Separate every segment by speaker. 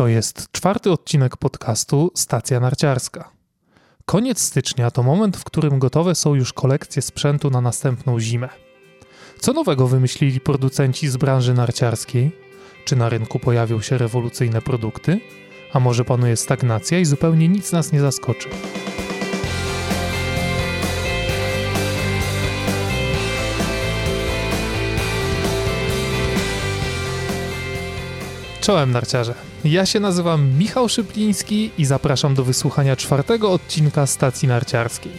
Speaker 1: To jest czwarty odcinek podcastu Stacja Narciarska. Koniec stycznia to moment, w którym gotowe są już kolekcje sprzętu na następną zimę. Co nowego wymyślili producenci z branży narciarskiej? Czy na rynku pojawią się rewolucyjne produkty? A może panuje stagnacja i zupełnie nic nas nie zaskoczy? Czołem narciarze. Ja się nazywam Michał Szypliński i zapraszam do wysłuchania czwartego odcinka stacji narciarskiej.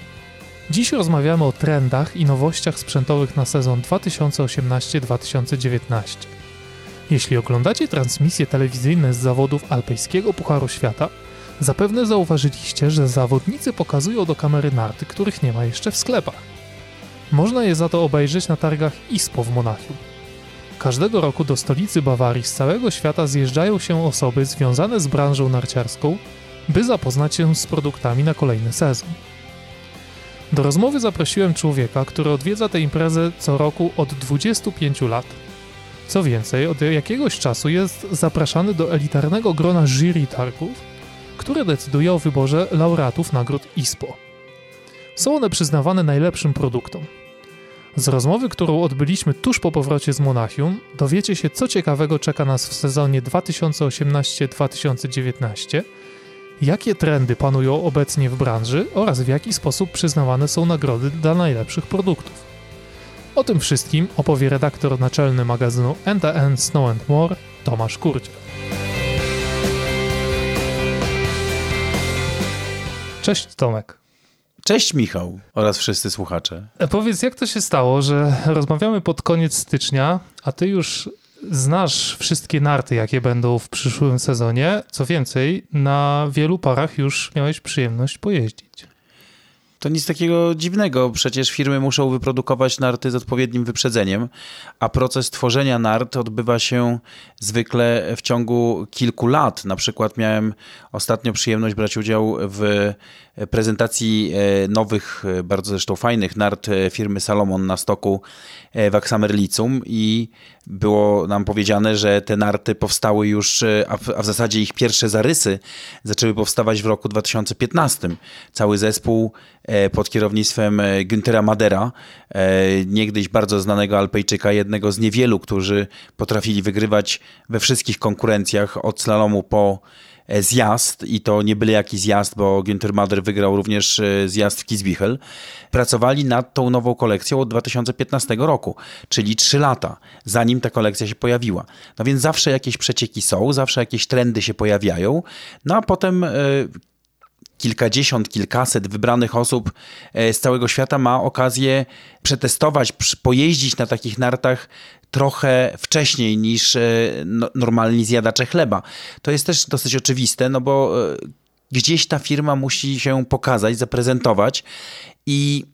Speaker 1: Dziś rozmawiamy o trendach i nowościach sprzętowych na sezon 2018-2019. Jeśli oglądacie transmisje telewizyjne z zawodów alpejskiego Pucharu Świata, zapewne zauważyliście, że zawodnicy pokazują do kamery narty, których nie ma jeszcze w sklepach. Można je za to obejrzeć na targach ISPO w Monachium. Każdego roku do stolicy Bawarii z całego świata zjeżdżają się osoby związane z branżą narciarską, by zapoznać się z produktami na kolejny sezon. Do rozmowy zaprosiłem człowieka, który odwiedza tę imprezę co roku od 25 lat. Co więcej, od jakiegoś czasu jest zapraszany do elitarnego grona jury targów, które decyduje o wyborze laureatów nagród ISPO. Są one przyznawane najlepszym produktom – z rozmowy, którą odbyliśmy tuż po powrocie z Monachium, dowiecie się, co ciekawego czeka nas w sezonie 2018-2019, jakie trendy panują obecnie w branży oraz w jaki sposób przyznawane są nagrody dla najlepszych produktów. O tym wszystkim opowie redaktor naczelny magazynu NTN Snow and More Tomasz Kurdziel. Cześć Tomek.
Speaker 2: Cześć Michał oraz wszyscy słuchacze.
Speaker 1: E, powiedz, jak to się stało, że rozmawiamy pod koniec stycznia, a ty już znasz wszystkie narty, jakie będą w przyszłym sezonie. Co więcej, na wielu parach już miałeś przyjemność pojeździć.
Speaker 2: To nic takiego dziwnego, przecież firmy muszą wyprodukować narty z odpowiednim wyprzedzeniem, a proces tworzenia nart odbywa się zwykle w ciągu kilku lat. Na przykład miałem ostatnio przyjemność brać udział w prezentacji e, nowych, e, bardzo zresztą fajnych nart e, firmy Salomon na stoku w Aksamerlicum i było nam powiedziane, że te narty powstały już, a w zasadzie ich pierwsze zarysy zaczęły powstawać w roku 2015. Cały zespół pod kierownictwem Günthera Madera, niegdyś bardzo znanego Alpejczyka, jednego z niewielu, którzy potrafili wygrywać we wszystkich konkurencjach od slalomu po zjazd i to nie byle jaki zjazd, bo Günther Mader wygrał również e, zjazd w Kitzbichel. Pracowali nad tą nową kolekcją od 2015 roku, czyli 3 lata, zanim ta kolekcja się pojawiła. No więc zawsze jakieś przecieki są, zawsze jakieś trendy się pojawiają, no a potem e, kilkadziesiąt, kilkaset wybranych osób z całego świata ma okazję przetestować, pojeździć na takich nartach trochę wcześniej niż e, no, normalni zjadacze chleba. To jest też dosyć oczywiste, no bo e, gdzieś ta firma musi się pokazać, zaprezentować i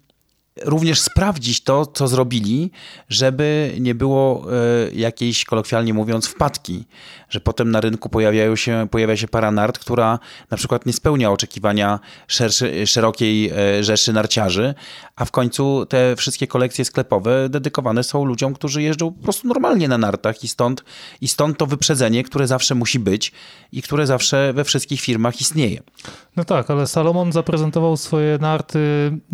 Speaker 2: również sprawdzić to, co zrobili, żeby nie było e, jakiejś, kolokwialnie mówiąc, wpadki, że potem na rynku pojawiają się, pojawia się para nart, która na przykład nie spełnia oczekiwania szerszy, szerokiej e, rzeszy narciarzy, a w końcu te wszystkie kolekcje sklepowe dedykowane są ludziom, którzy jeżdżą po prostu normalnie na nartach i stąd, i stąd to wyprzedzenie, które zawsze musi być i które zawsze we wszystkich firmach istnieje.
Speaker 1: No tak, ale Salomon zaprezentował swoje narty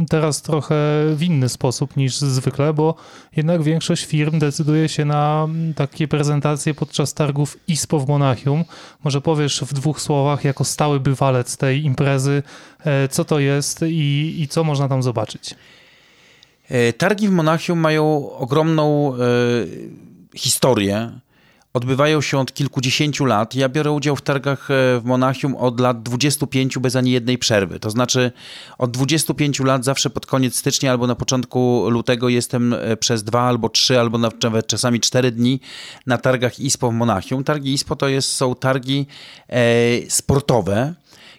Speaker 1: teraz trochę w inny sposób niż zwykle, bo jednak większość firm decyduje się na takie prezentacje podczas targów ISPO w Monachium. Może powiesz w dwóch słowach, jako stały bywalec tej imprezy, e, co to jest i, i co można tam zobaczyć?
Speaker 2: E, targi w Monachium mają ogromną e, historię odbywają się od kilkudziesięciu lat. Ja biorę udział w targach e, w Monachium od lat 25 bez ani jednej przerwy. To znaczy od 25 lat zawsze pod koniec stycznia albo na początku lutego jestem e, przez dwa albo trzy albo nawet czasami cztery dni na targach ISPO w Monachium. Targi ISPO to jest, są targi e, sportowe.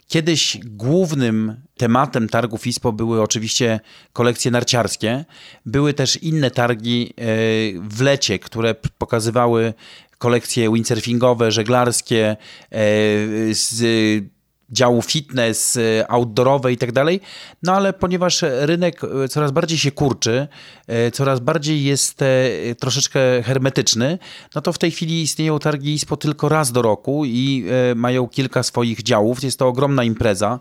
Speaker 2: Kiedyś głównym tematem targów ISPO były oczywiście kolekcje narciarskie. Były też inne targi w lecie, które pokazywały kolekcje windsurfingowe, żeglarskie, e, z działu fitness, outdoorowe i tak dalej. No ale ponieważ rynek coraz bardziej się kurczy, coraz bardziej jest troszeczkę hermetyczny, no to w tej chwili istnieją targi ISPO tylko raz do roku i mają kilka swoich działów. Jest to ogromna impreza.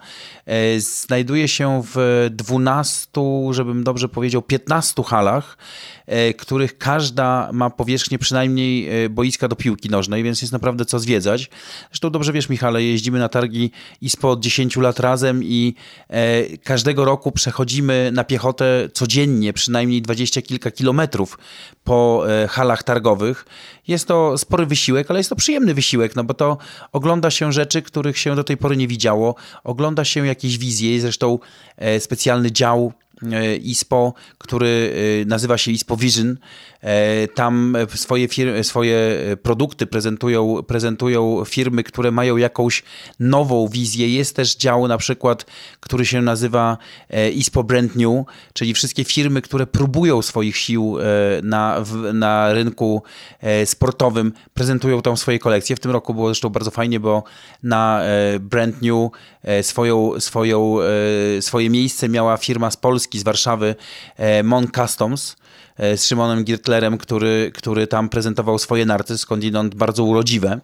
Speaker 2: Znajduje się w 12, żebym dobrze powiedział, 15 halach. E, których każda ma powierzchnię przynajmniej e, boiska do piłki nożnej, więc jest naprawdę co zwiedzać. Zresztą dobrze wiesz, Michale, jeździmy na targi ISPO od 10 lat razem i e, każdego roku przechodzimy na piechotę codziennie przynajmniej dwadzieścia kilka kilometrów po halach targowych. Jest to spory wysiłek, ale jest to przyjemny wysiłek, no bo to ogląda się rzeczy, których się do tej pory nie widziało, ogląda się jakieś wizje, zresztą specjalny dział ISPO, który e, nazywa się ISPO Vision. E, tam swoje, firmy, swoje produkty prezentują, prezentują firmy, które mają jakąś nową wizję. Jest też dział na przykład, który się nazywa ISPO Brand New, czyli wszystkie firmy, które próbują swoich sił na, na rynku sportowym, prezentują tam swoje kolekcje. W tym roku było zresztą bardzo fajnie, bo na Brand New swoją, swoją, swoje miejsce miała firma z Polski, z Warszawy, e, Mon Customs e, z Szymonem Girtlerem, który, który tam prezentował swoje narty, skądinąd bardzo urodziwe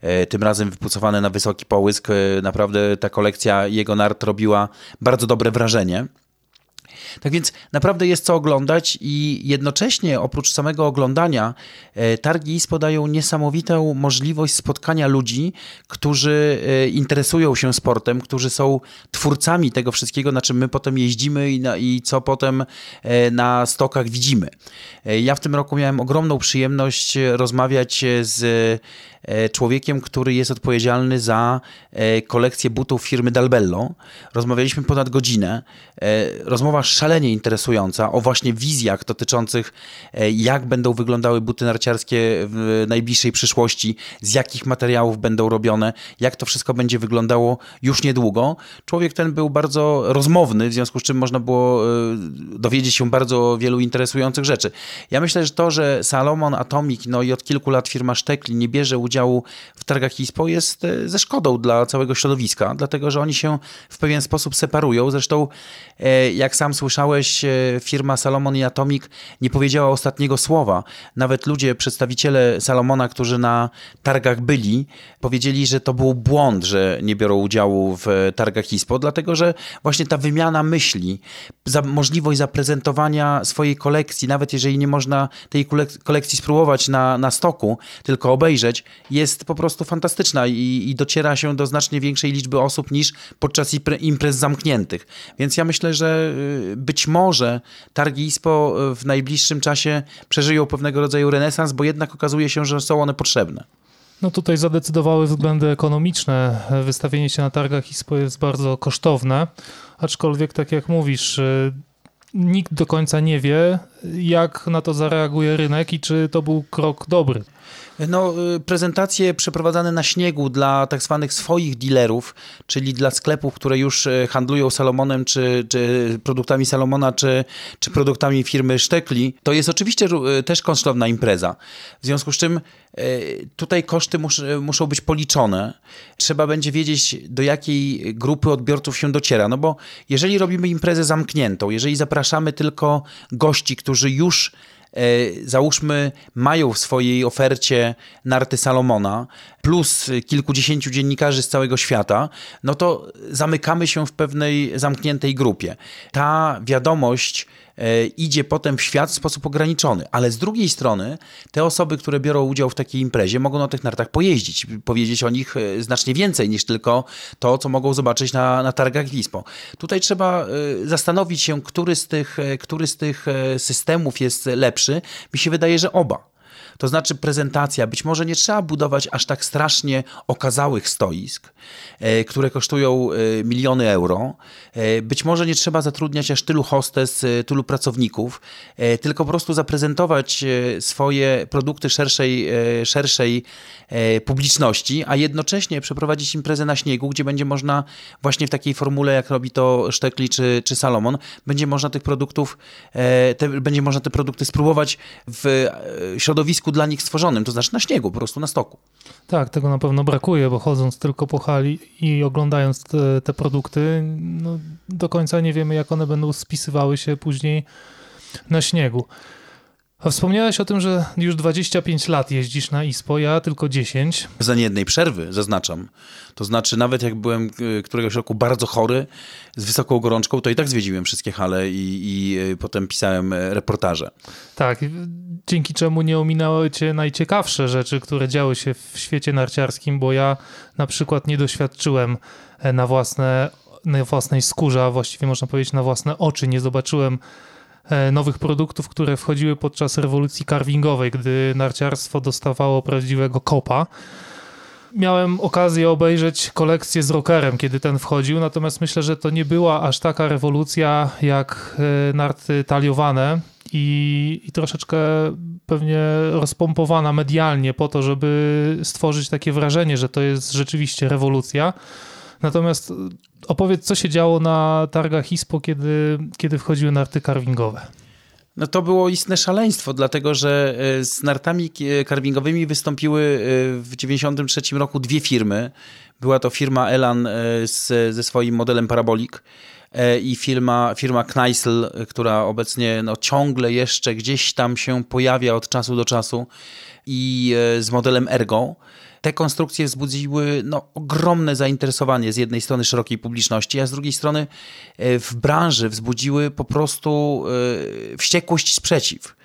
Speaker 2: e, tym razem wypucowane na wysoki połysk. Naprawdę ta kolekcja jego nart robiła bardzo dobre wrażenie. Tak więc naprawdę jest co oglądać i jednocześnie oprócz samego oglądania e, targi ISPO dają niesamowitą możliwość spotkania ludzi, którzy e, interesują się sportem, którzy są twórcami tego wszystkiego, na czym my potem jeździmy i, na, i co potem e, na stokach widzimy. Ja w tym roku miałem ogromną przyjemność rozmawiać z człowiekiem, który jest odpowiedzialny za e, kolekcję butów firmy Dalbello. Rozmawialiśmy ponad godzinę. E, rozmowa szalenie interesująca o właśnie wizjach dotyczących jak będą wyglądały buty narciarskie w najbliższej przyszłości, z jakich materiałów będą robione, jak to wszystko będzie wyglądało już niedługo. Człowiek ten był bardzo rozmowny, w związku z czym można było dowiedzieć się bardzo wielu interesujących rzeczy. Ja myślę, że to, że Salomon Atomic, no i od kilku lat firma Sztekli nie bierze udziału udziału w targach ISPO jest e, ze szkodą dla całego środowiska, dlatego że oni się w pewien sposób separują. Zresztą, e, jak sam słyszałeś, e, firma Salomon i Atomic nie powiedziała ostatniego słowa. Nawet ludzie, przedstawiciele Salomona, którzy na targach byli, powiedzieli, że to był błąd, że nie biorą udziału w targach ISPO, dlatego że właśnie ta wymiana myśli, za możliwość zaprezentowania swojej kolekcji, nawet jeżeli nie można tej kolekcji spróbować na, na stoku, tylko obejrzeć, jest po prostu fantastyczna i, i dociera się do znacznie większej liczby osób niż podczas imprez zamkniętych. Więc ja myślę, że y, być może targi ISPO y, w najbliższym czasie przeżyją pewnego rodzaju renesans, bo jednak okazuje się, że są one potrzebne.
Speaker 1: No tutaj zadecydowały względy ekonomiczne. Wystawienie się na targach ISPO jest bardzo kosztowne, aczkolwiek tak jak mówisz, y, nikt do końca nie wie, jak na to zareaguje rynek i czy to był krok dobry.
Speaker 2: No, y, prezentacje przeprowadzane na śniegu dla tak zwanych swoich dealerów, czyli dla sklepów, które już y, handlują Salomonem, czy, czy produktami Salomona, czy, czy produktami firmy Sztekli, to jest oczywiście y, też kosztowna impreza. W związku z czym tutaj koszty mus, muszą być policzone. Trzeba będzie wiedzieć, do jakiej grupy odbiorców się dociera. No bo jeżeli robimy imprezę zamkniętą, jeżeli zapraszamy tylko gości, którzy już załóżmy, mają w swojej ofercie narty Salomona, plus kilkudziesięciu dziennikarzy z całego świata, no to zamykamy się w pewnej zamkniętej grupie. Ta wiadomość E, idzie potem w świat w sposób ograniczony. Ale z drugiej strony te osoby, które biorą udział w takiej imprezie, mogą na tych nartach pojeździć, powiedzieć o nich e, znacznie więcej niż tylko to, co mogą zobaczyć na, na targach WISPO. Tutaj trzeba e, zastanowić się, który z, tych, który z tych systemów jest lepszy. Mi się wydaje, że oba. To znaczy prezentacja. Być może nie trzeba budować aż tak strasznie okazałych stoisk, e, które kosztują e, miliony euro. E, być może nie trzeba zatrudniać aż tylu hostes, tylu pracowników, tylko po prostu zaprezentować swoje produkty szerszej, szerszej publiczności, a jednocześnie przeprowadzić imprezę na śniegu, gdzie będzie można właśnie w takiej formule, jak robi to Sztekli czy, czy Salomon, będzie można tych produktów, te, będzie można te produkty spróbować w środowisku środowisku dla nich stworzonym, to znaczy na śniegu, po prostu na stoku.
Speaker 1: Tak, tego na pewno brakuje, bo chodząc tylko po hali i oglądając te, te produkty, no, do końca nie wiemy, jak one będą spisywały się później na śniegu. A wspomniałeś o tym, że już 25 lat jeździsz na ISPO, ja tylko 10.
Speaker 2: Bez ani jednej przerwy, zaznaczam. To znaczy, nawet jak byłem y, któregoś roku bardzo chory, z wysoką gorączką, to i tak zwiedziłem wszystkie hale i, i y, potem pisałem e, reportaże.
Speaker 1: Tak, dzięki czemu nie ominęły cię najciekawsze rzeczy, które działy się w świecie narciarskim, bo ja na przykład nie doświadczyłem e, na własne na własnej skórze, a właściwie można powiedzieć na własne oczy, nie zobaczyłem E, nowych produktów, które wchodziły podczas rewolucji carvingowej, gdy narciarstwo dostawało prawdziwego kopa. Miałem okazję obejrzeć kolekcję z rockerem, kiedy ten wchodził, natomiast myślę, że to nie była aż taka rewolucja jak e, narty taliowane i, i troszeczkę pewnie rozpompowana medialnie po to, żeby stworzyć takie wrażenie, że to jest rzeczywiście rewolucja. Natomiast opowiedz, co się działo na targach ISPO, kiedy, kiedy wchodziły narty carvingowe.
Speaker 2: No to było istne szaleństwo, dlatego że e, z nartami carvingowymi wystąpiły e, w 1993 roku dwie firmy. Była to firma Elan e, z, ze swoim modelem Parabolik i firma, firma Kneissl, która obecnie no, ciągle jeszcze gdzieś tam się pojawia od czasu do czasu i z modelem Ergo te konstrukcje wzbudziły no, ogromne zainteresowanie z jednej strony szerokiej publiczności, a z drugiej strony e, w branży wzbudziły po prostu e, wściekłość sprzeciw.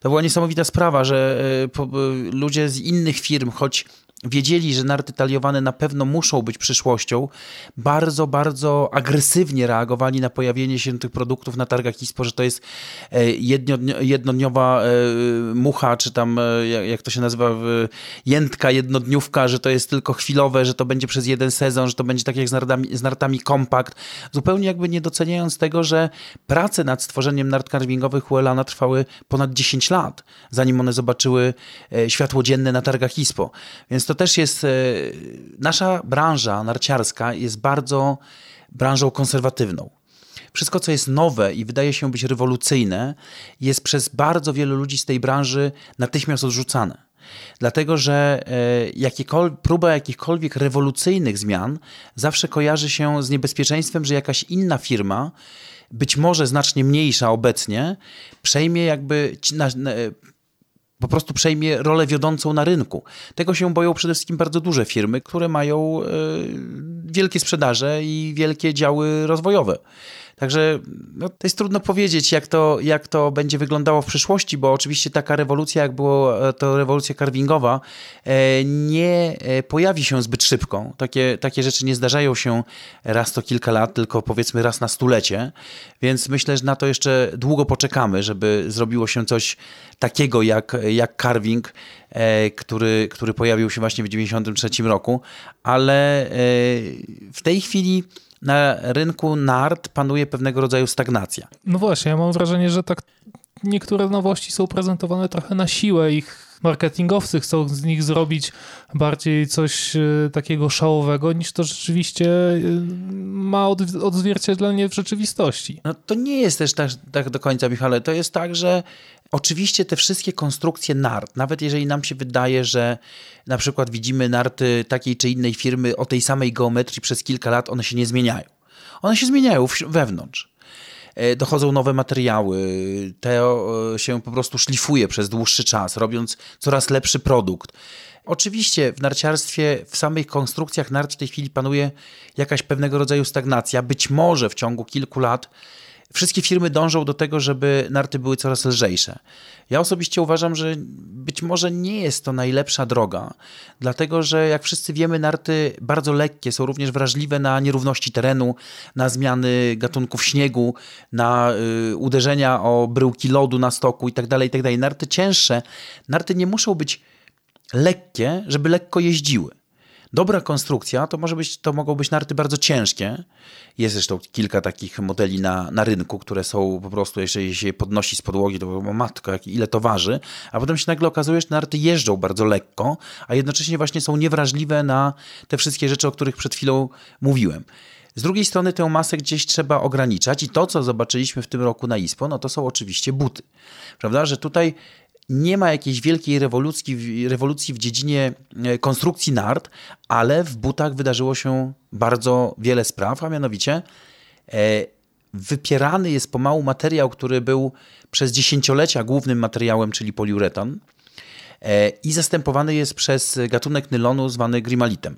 Speaker 2: To była niesamowita sprawa, że e, ludzie z innych firm, choć wiedzieli, że narty taliowane na pewno muszą być przyszłością, bardzo, bardzo agresywnie reagowali na pojawienie się tych produktów na targach ISPO, że to jest e, jednodniowa e, mucha, czy tam, e, jak to się nazywa, jętka, jednodniówka, że to jest tylko chwilowe, że to będzie przez jeden sezon, że to będzie tak jak z nartami, z nartami kompakt, zupełnie jakby nie doceniając tego, że prace nad stworzeniem nart carvingowych u Elana trwały ponad 10 lat, zanim one zobaczyły światło dzienne na targach ISPO. Więc to to też jest, e, nasza branża narciarska jest bardzo branżą konserwatywną. Wszystko, co jest nowe i wydaje się być rewolucyjne, jest przez bardzo wielu ludzi z tej branży natychmiast odrzucane. Dlatego, że e, próba jakichkolwiek rewolucyjnych zmian zawsze kojarzy się z niebezpieczeństwem, że jakaś inna firma, być może znacznie mniejsza obecnie, przejmie jakby po prostu przejmie rolę wiodącą na rynku. Tego się boją przede wszystkim bardzo duże firmy, które mają e, wielkie sprzedaże i wielkie działy rozwojowe. Także no, to jest trudno powiedzieć, jak to, jak to będzie wyglądało w przyszłości, bo oczywiście taka rewolucja, jak było e, to rewolucja carvingowa, e, nie e, pojawi się zbyt szybko. Takie, takie rzeczy nie zdarzają się raz to kilka lat, tylko powiedzmy raz na stulecie, więc myślę, że na to jeszcze długo poczekamy, żeby zrobiło się coś takiego jak, jak carving, który, który pojawił się właśnie w 1993 roku, ale w tej chwili na rynku nart panuje pewnego rodzaju stagnacja.
Speaker 1: No właśnie, ja mam wrażenie, że tak niektóre nowości są prezentowane trochę na siłę. Ich marketingowcy chcą z nich zrobić bardziej coś e, takiego szałowego, niż to rzeczywiście e, ma odzwierciedlenie w rzeczywistości.
Speaker 2: No to nie jest też tak, tak do końca, Michale. To jest tak, że Oczywiście te wszystkie konstrukcje nart, nawet jeżeli nam się wydaje, że na przykład widzimy narty takiej czy innej firmy o tej samej geometrii przez kilka lat, one się nie zmieniają. One się zmieniają wewnątrz. E, dochodzą nowe materiały, to e, się po prostu szlifuje przez dłuższy czas, robiąc coraz lepszy produkt. Oczywiście w narciarstwie, w samych konstrukcjach nart w tej chwili panuje jakaś pewnego rodzaju stagnacja. Być może w ciągu kilku lat wszystkie firmy dążą do tego, żeby narty były coraz lżejsze. Ja osobiście uważam, że być może nie jest to najlepsza droga, dlatego że jak wszyscy wiemy, narty bardzo lekkie są również wrażliwe na nierówności terenu, na zmiany gatunków śniegu, na y, uderzenia o bryłki lodu na stoku itd., tak itd. Tak narty cięższe, narty nie muszą być lekkie, żeby lekko jeździły. Dobra konstrukcja to, może być, to mogą być narty bardzo ciężkie. Jest zresztą kilka takich modeli na, na rynku, które są po prostu, jeżeli się podnosi z podłogi, to matko, jak, ile to waży, a potem się nagle okazuje, że narty jeżdżą bardzo lekko, a jednocześnie właśnie są niewrażliwe na te wszystkie rzeczy, o których przed chwilą mówiłem. Z drugiej strony tę masę gdzieś trzeba ograniczać i to, co zobaczyliśmy w tym roku na ISPO, no to są oczywiście buty. Prawda, że tutaj nie ma jakiejś wielkiej rewolucji, rewolucji w dziedzinie e, konstrukcji nart, ale w butach wydarzyło się bardzo wiele spraw, a mianowicie e, wypierany jest pomału materiał, który był przez dziesięciolecia głównym materiałem, czyli poliuretan e, i zastępowany jest przez gatunek nylonu zwany grimalitem.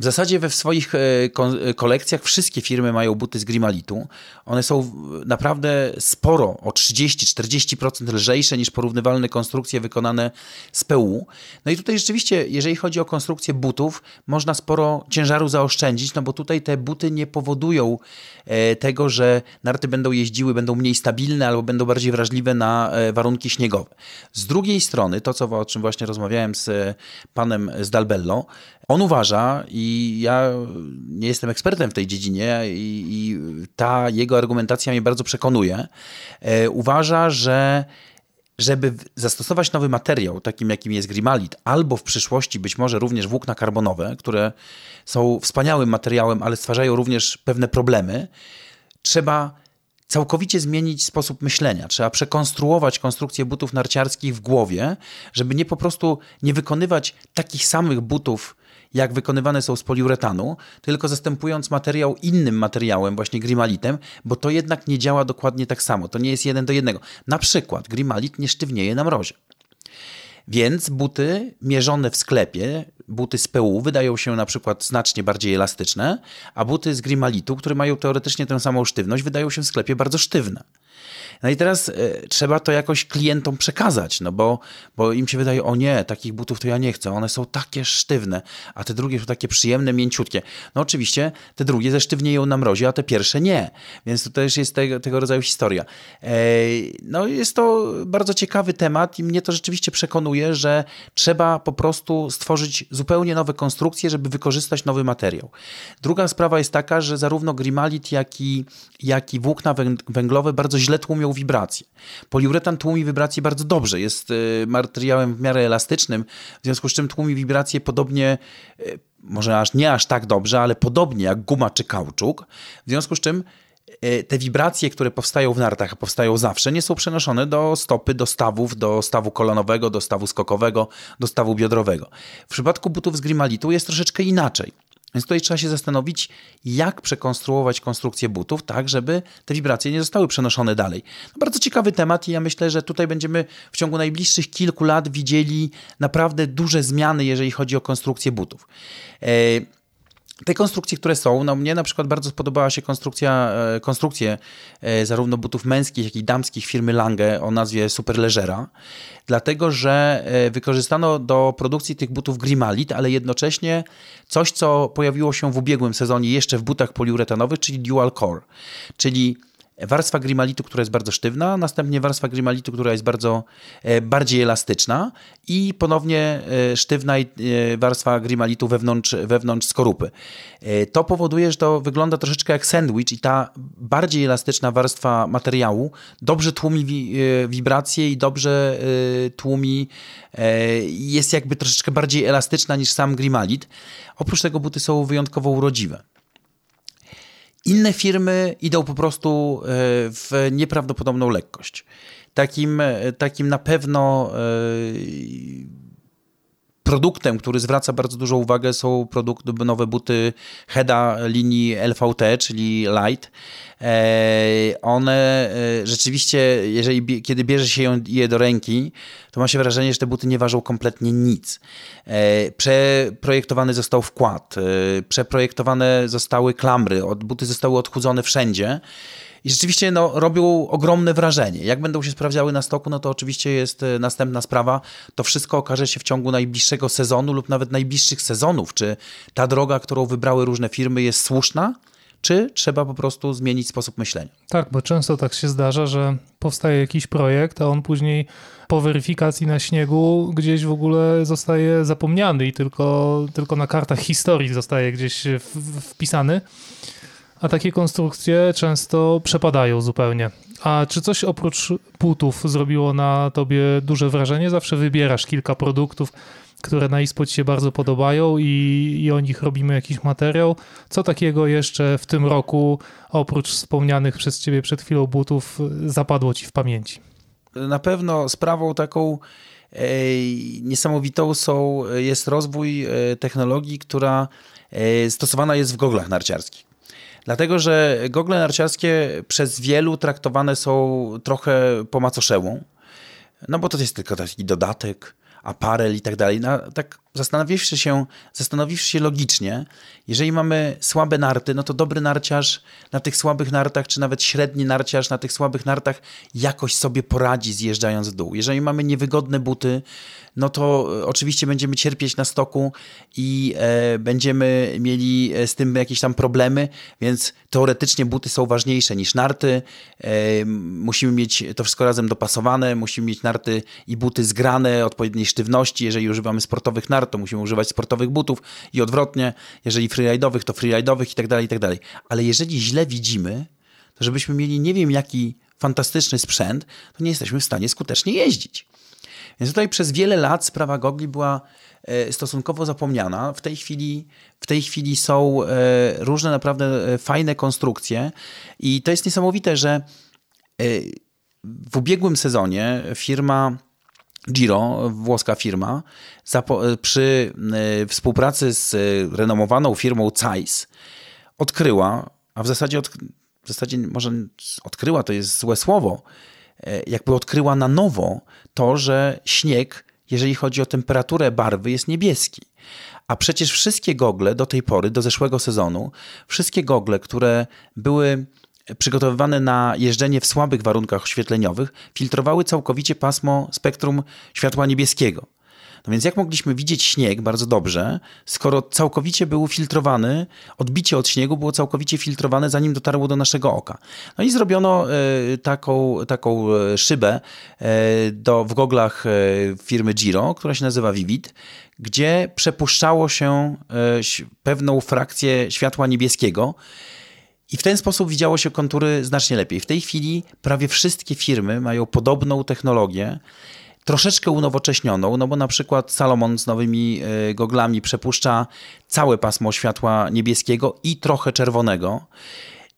Speaker 2: W zasadzie we swoich e, e, kolekcjach wszystkie firmy mają buty z Grimalitu. One są naprawdę sporo, o 30-40% lżejsze niż porównywalne konstrukcje wykonane z PU. No i tutaj rzeczywiście, jeżeli chodzi o konstrukcję butów, można sporo ciężaru zaoszczędzić, no bo tutaj te buty nie powodują e, tego, że narty będą jeździły, będą mniej stabilne albo będą bardziej wrażliwe na warunki śniegowe. Z drugiej strony, to co, o czym właśnie rozmawiałem z panem z Dalbello, on uważa, i ja nie jestem ekspertem w tej dziedzinie, i, i ta jego argumentacja mnie bardzo przekonuje, e, uważa, że żeby zastosować nowy materiał, takim jakim jest grimalit, albo w przyszłości być może również włókna karbonowe, które są wspaniałym materiałem, ale stwarzają również pewne problemy, trzeba całkowicie zmienić sposób myślenia. Trzeba przekonstruować konstrukcję butów narciarskich w głowie, żeby nie po prostu nie wykonywać takich samych butów jak wykonywane są z poliuretanu, tylko zastępując materiał innym materiałem, właśnie grimalitem, bo to jednak nie działa dokładnie tak samo. To nie jest jeden do jednego. Na przykład grimalit nie sztywnieje na mrozie. Więc buty mierzone w sklepie, buty z PU wydają się na przykład znacznie bardziej elastyczne, a buty z grimalitu, które mają teoretycznie tę samą sztywność, wydają się w sklepie bardzo sztywne. No i teraz y, trzeba to jakoś klientom przekazać, no bo, bo im się wydaje, o nie, takich butów to ja nie chcę, one są takie sztywne, a te drugie są takie przyjemne, mięciutkie. No oczywiście te drugie zesztywnieją na mrozie, a te pierwsze nie, więc to też jest tego, tego rodzaju historia. E, no jest to bardzo ciekawy temat i mnie to rzeczywiście przekonuje, że trzeba po prostu stworzyć zupełnie nowe konstrukcje, żeby wykorzystać nowy materiał. Druga sprawa jest taka, że zarówno grimalit, jak i, jak i włókna węglowe bardzo źle tłumią wibracje. Poliuretan tłumi wibracje bardzo dobrze, jest y, materiałem w miarę elastycznym, w związku z czym tłumi wibracje podobnie, y, może aż nie aż tak dobrze, ale podobnie jak guma czy kauczuk, w związku z czym y, te wibracje, które powstają w nartach, a powstają zawsze, nie są przenoszone do stopy, do stawów, do stawu kolonowego, do stawu skokowego, do stawu biodrowego. W przypadku butów z grimalitu jest troszeczkę inaczej. Więc tutaj trzeba się zastanowić, jak przekonstruować konstrukcję butów, tak, żeby te wibracje nie zostały przenoszone dalej. No bardzo ciekawy temat i ja myślę, że tutaj będziemy w ciągu najbliższych kilku lat widzieli naprawdę duże zmiany, jeżeli chodzi o konstrukcję butów. E, te konstrukcje, które są, no mnie na przykład bardzo spodobała się konstrukcja, e, konstrukcje e, zarówno butów męskich, jak i damskich firmy Lange o nazwie Superleggera, dlatego że e, wykorzystano do produkcji tych butów grimalit, ale jednocześnie coś, co pojawiło się w ubiegłym sezonie jeszcze w butach poliuretanowych, czyli dual core, czyli warstwa grimalitu, która jest bardzo sztywna, następnie warstwa grimalitu, która jest bardzo e, bardziej elastyczna i ponownie e, sztywna e, warstwa grimalitu wewnątrz, wewnątrz skorupy. To powoduje, że to wygląda troszeczkę jak sandwich i ta bardziej elastyczna warstwa materiału dobrze tłumi wibracje i dobrze tłumi, jest jakby troszeczkę bardziej elastyczna niż sam grimalit. Oprócz tego buty są wyjątkowo urodziwe. Inne firmy idą po prostu e, w nieprawdopodobną lekkość. Takim, e, takim na pewno e, produktem, który zwraca bardzo dużą uwagę są produkty, nowe buty Heda linii LVT, czyli Light. One rzeczywiście, jeżeli, kiedy bierze się je do ręki, to ma się wrażenie, że te buty nie ważą kompletnie nic. Przeprojektowany został wkład, przeprojektowane zostały klamry, buty zostały odchudzone wszędzie. I rzeczywiście no, robią ogromne wrażenie. Jak będą się sprawdzały na stoku, no to oczywiście jest e, następna sprawa. To wszystko okaże się w ciągu najbliższego sezonu lub nawet najbliższych sezonów. Czy ta droga, którą wybrały różne firmy jest słuszna? czy trzeba po prostu zmienić sposób myślenia.
Speaker 1: Tak, bo często tak się zdarza, że powstaje jakiś projekt, a on później po weryfikacji na śniegu gdzieś w ogóle zostaje zapomniany i tylko, tylko na kartach historii zostaje gdzieś wpisany a takie konstrukcje często przepadają zupełnie. A czy coś oprócz butów zrobiło na tobie duże wrażenie? Zawsze wybierasz kilka produktów, które na iSpot ci się bardzo podobają i, i o nich robimy jakiś materiał. Co takiego jeszcze w tym roku, oprócz wspomnianych przez ciebie przed chwilą butów, zapadło ci w pamięci?
Speaker 2: na pewno sprawą taką niesamowitą są, jest rozwój technologii, która stosowana jest w goglach narciarskich. Dlatego, że gogle narciarskie przez wielu traktowane są trochę po macoszemu, no bo to jest tylko taki dodatek, aparel i tak dalej. No, tak zastanowiwszy się, zastanowiwszy się logicznie, jeżeli mamy słabe narty, no to dobry narciarz na tych słabych nartach, czy nawet średni narciarz na tych słabych nartach jakoś sobie poradzi zjeżdżając w dół. Jeżeli mamy niewygodne buty, no to oczywiście będziemy cierpieć na stoku i e, będziemy mieli e, z tym jakieś tam problemy, więc teoretycznie buty są ważniejsze niż narty. E, musimy mieć to wszystko razem dopasowane, musimy mieć narty i buty zgrane, odpowiedniej sztywności. Jeżeli używamy sportowych nart, to musimy używać sportowych butów i odwrotnie. Jeżeli freeride'owych, to freeride'owych i tak dalej, i tak dalej. Ale jeżeli źle widzimy, to żebyśmy mieli nie wiem jaki fantastyczny sprzęt, to nie jesteśmy w stanie skutecznie jeździć. Więc tutaj przez wiele lat sprawa gogli była e, stosunkowo zapomniana. W tej chwili, w tej chwili są e, różne naprawdę e, fajne konstrukcje i to jest niesamowite, że w ubiegłym sezonie firma Giro, włoska firma, przy współpracy z renomowaną firmą Zeiss odkryła, a w zasadzie, w zasadzie może odkryła to jest złe słowo, jakby odkryła na nowo to, że śnieg, jeżeli chodzi o temperaturę barwy, jest niebieski. A przecież wszystkie gogle do tej pory, do zeszłego sezonu, wszystkie gogle, które były przygotowywane na jeżdżenie w słabych warunkach oświetleniowych, filtrowały całkowicie pasmo spektrum światła niebieskiego. No więc jak mogliśmy widzieć śnieg bardzo dobrze, skoro całkowicie był filtrowany, odbicie od śniegu było całkowicie filtrowane, zanim dotarło do naszego oka. No i zrobiono e, taką, taką e, szybę e, do, w goglach firmy Giro, która się nazywa Vivid, gdzie przepuszczało się pewną frakcję światła niebieskiego, i w ten sposób widziało się kontury znacznie lepiej. W tej chwili prawie wszystkie firmy mają podobną technologię troszeczkę unowocześnioną, no bo na przykład Salomon z nowymi e, goglami przepuszcza całe pasmo światła niebieskiego i trochę czerwonego.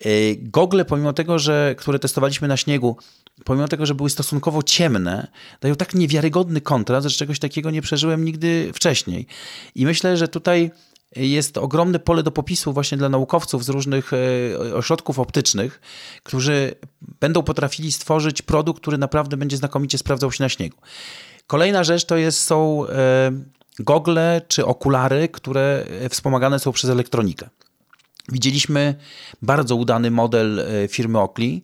Speaker 2: E, gogle, pomimo tego, że które testowaliśmy na śniegu, pomimo tego, że były stosunkowo ciemne, dają tak niewiarygodny kontrast, że czegoś takiego nie przeżyłem nigdy wcześniej. I myślę, że tutaj jest ogromne pole do popisu właśnie dla naukowców z różnych e, ośrodków optycznych, którzy będą potrafili stworzyć produkt, który naprawdę będzie znakomicie sprawdzał się na śniegu. Kolejna rzecz to jest, są e, gogle czy okulary, które wspomagane są przez elektronikę. Widzieliśmy bardzo udany model e, firmy Oakley,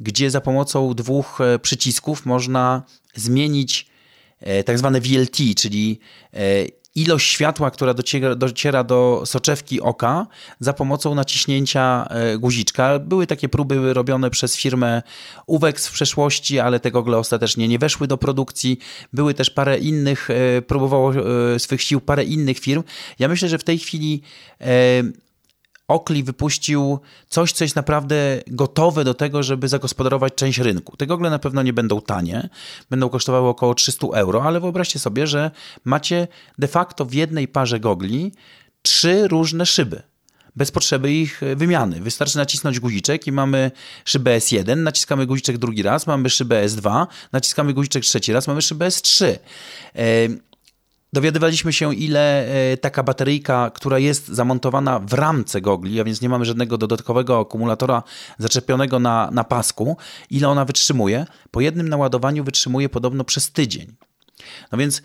Speaker 2: gdzie za pomocą dwóch przycisków można zmienić tak zwane VLT, czyli ilość światła, która dociera, dociera, do soczewki oka za pomocą naciśnięcia e, guziczka. Były takie próby robione przez firmę Uwex w przeszłości, ale te gogle ostatecznie nie weszły do produkcji. Były też parę innych, e, próbowało e, swych sił parę innych firm. Ja myślę, że w tej chwili Oakley wypuścił coś, co jest naprawdę gotowe do tego, żeby zagospodarować część rynku. Te gogle na pewno nie będą tanie, będą kosztowały około 300 euro, ale wyobraźcie sobie, że macie de facto w jednej parze gogli trzy różne szyby bez potrzeby ich wymiany. Wystarczy nacisnąć guziczek i mamy szybę S1, naciskamy guziczek drugi raz, mamy szybę S2, naciskamy guziczek trzeci raz, mamy szybę S3. Dowiadywaliśmy się, ile e, taka bateryjka, która jest zamontowana w ramce gogli, a więc nie mamy żadnego dodatkowego akumulatora zaczepionego na, na pasku, ile ona wytrzymuje. Po jednym naładowaniu wytrzymuje podobno przez tydzień. No więc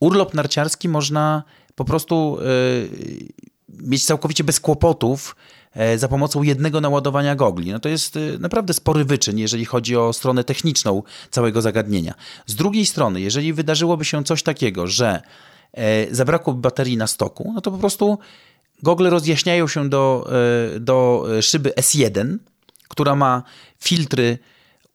Speaker 2: urlop narciarski można po prostu yy, mieć całkowicie bez kłopotów za pomocą jednego naładowania gogli. No to jest e, naprawdę spory wyczyn, jeżeli chodzi o stronę techniczną całego zagadnienia. Z drugiej strony, jeżeli wydarzyłoby się coś takiego, że e, zabrakłoby baterii na stoku, no to po prostu gogle rozjaśniają się do, do szyby S1, która ma filtry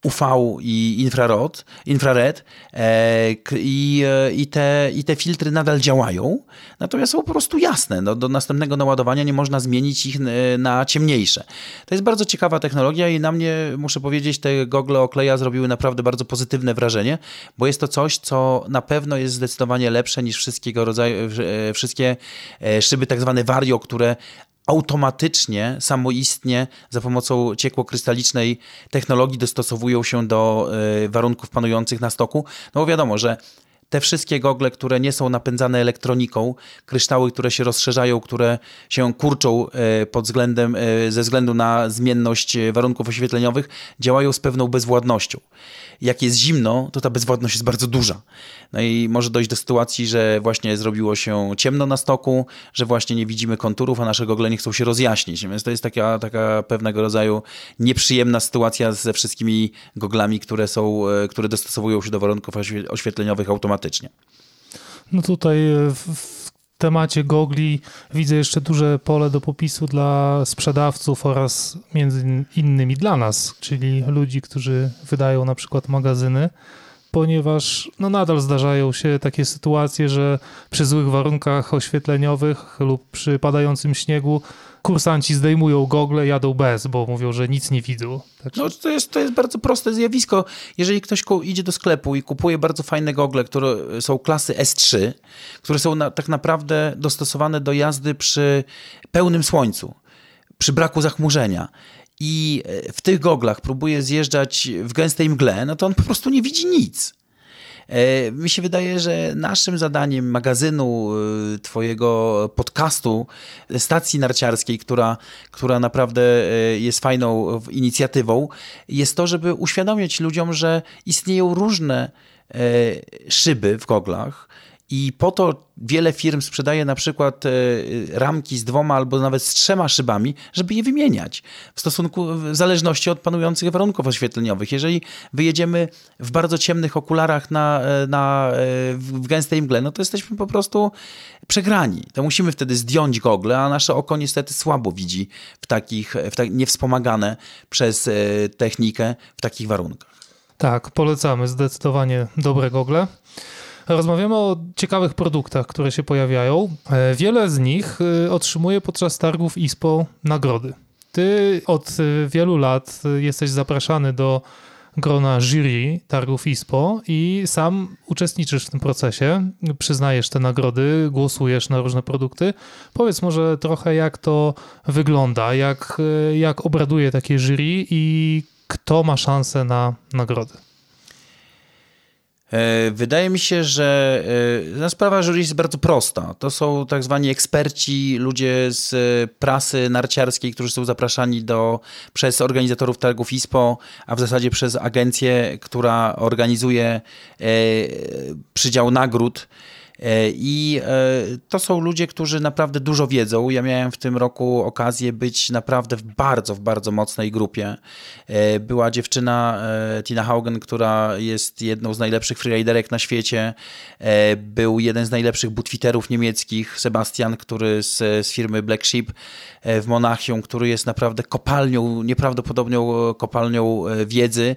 Speaker 2: UV i infrared, infrared e, i, e, i, te, i te filtry nadal działają, natomiast są po prostu jasne. No, do następnego naładowania nie można zmienić ich e, na ciemniejsze. To jest bardzo ciekawa technologia i na mnie, muszę powiedzieć, te gogle Okleja zrobiły naprawdę bardzo pozytywne wrażenie, bo jest to coś, co na pewno jest zdecydowanie lepsze niż wszystkiego rodzaju, wszystkie szyby tak zwane Vario, które automatycznie, samoistnie za pomocą ciekłokrystalicznej technologii dostosowują się do y, warunków panujących na stoku. No bo wiadomo, że te wszystkie gogle, które nie są napędzane elektroniką, kryształy, które się rozszerzają, które się kurczą e, pod względem, e, ze względu na zmienność e, warunków oświetleniowych, działają z pewną bezwładnością. Jak jest zimno, to ta bezwładność jest bardzo duża. No i może dojść do sytuacji, że właśnie zrobiło się ciemno na stoku, że właśnie nie widzimy konturów, a nasze gogle nie chcą się rozjaśnić. Więc to jest taka, taka pewnego rodzaju nieprzyjemna sytuacja ze wszystkimi goglami, które są, które dostosowują się do warunków oświetleniowych automatycznie
Speaker 1: No tutaj e, w temacie gogli widzę jeszcze duże pole do popisu dla sprzedawców oraz między innymi dla nas, czyli ludzi, którzy wydają na przykład magazyny ponieważ no nadal zdarzają się takie sytuacje, że przy złych warunkach oświetleniowych lub przy padającym śniegu kursanci zdejmują gogle, jadą bez, bo mówią, że nic nie widzą.
Speaker 2: Tak? No to jest, to jest bardzo proste zjawisko. Jeżeli ktoś idzie do sklepu i kupuje bardzo fajne gogle, które są klasy S3, które są na, tak naprawdę dostosowane do jazdy przy pełnym słońcu, przy braku zachmurzenia, i e, w tych goglach próbuje zjeżdżać w gęstej mgle, no to on po prostu nie widzi nic. E, mi się wydaje, że naszym zadaniem magazynu, e, Twojego podcastu, stacji narciarskiej, która, która naprawdę jest fajną inicjatywą, jest to, żeby uświadomić ludziom, że istnieją różne szyby w goglach i po to wiele firm sprzedaje na przykład e, ramki z dwoma albo nawet z trzema szybami, żeby je wymieniać w stosunku, w zależności od panujących warunków oświetleniowych. Jeżeli wyjedziemy w bardzo ciemnych okularach na, e, na, e, w gęstej mgle, no to jesteśmy po prostu przegrani. To musimy wtedy zdjąć gogle, a nasze oko niestety słabo widzi w takich, w tak, niewspomagane przez technikę w takich warunkach.
Speaker 1: Tak, polecamy zdecydowanie dobre gogle. Rozmawiamy o ciekawych produktach, które się pojawiają. E, wiele z nich e, otrzymuje podczas targów ISPO nagrody. Ty od e, wielu lat jesteś zapraszany do grona jury targów ISPO i sam uczestniczysz w tym procesie, przyznajesz te nagrody, głosujesz na różne produkty. Powiedz może trochę, jak to wygląda, jak, jak obraduje takie jury i kto ma szansę na nagrody.
Speaker 2: E, wydaje mi się, że e, no, sprawa jury jest bardzo prosta. To są tak zwani eksperci, ludzie z prasy narciarskiej, którzy są zapraszani do, przez organizatorów targów ISPO, a w zasadzie przez agencję, która organizuje e, przydział nagród E, I e, to są ludzie, którzy naprawdę dużo wiedzą. Ja miałem w tym roku okazję być naprawdę w bardzo, w bardzo mocnej grupie. E, była dziewczyna Tina Haugen, która jest jedną z najlepszych freeriderek na świecie. Był jeden z najlepszych butwiterów niemieckich, Sebastian, który z, z firmy Black Sheep w Monachium, który jest naprawdę kopalnią, nieprawdopodobną kopalnią wiedzy.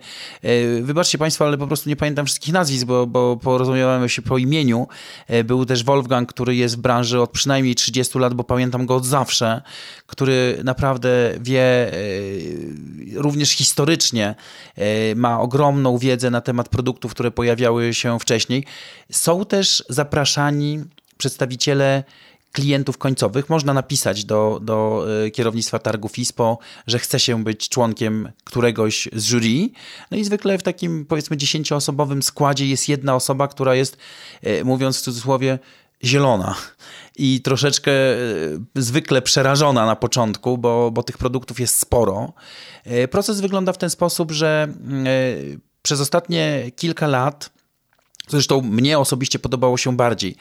Speaker 2: Wybaczcie Państwo, ale po prostu nie pamiętam wszystkich nazwisk, bo, bo porozumiewamy się po imieniu. E, był też Wolfgang, który jest w branży od przynajmniej 30 lat, bo pamiętam go od zawsze, który naprawdę wie e, również historycznie, e, ma ogromną wiedzę na temat produktów, które pojawiały się wcześniej. Są też zapraszani przedstawiciele klientów końcowych. Można napisać do, do e, kierownictwa targów ISPO, że chce się być członkiem któregoś z jury. No i zwykle w takim powiedzmy dziesięcioosobowym składzie jest jedna osoba, która jest, e, mówiąc w cudzysłowie, zielona i troszeczkę e, zwykle przerażona na początku, bo, bo tych produktów jest sporo. Proces wygląda w ten sposób, że przez ostatnie kilka lat, zresztą mnie osobiście podobało się bardziej,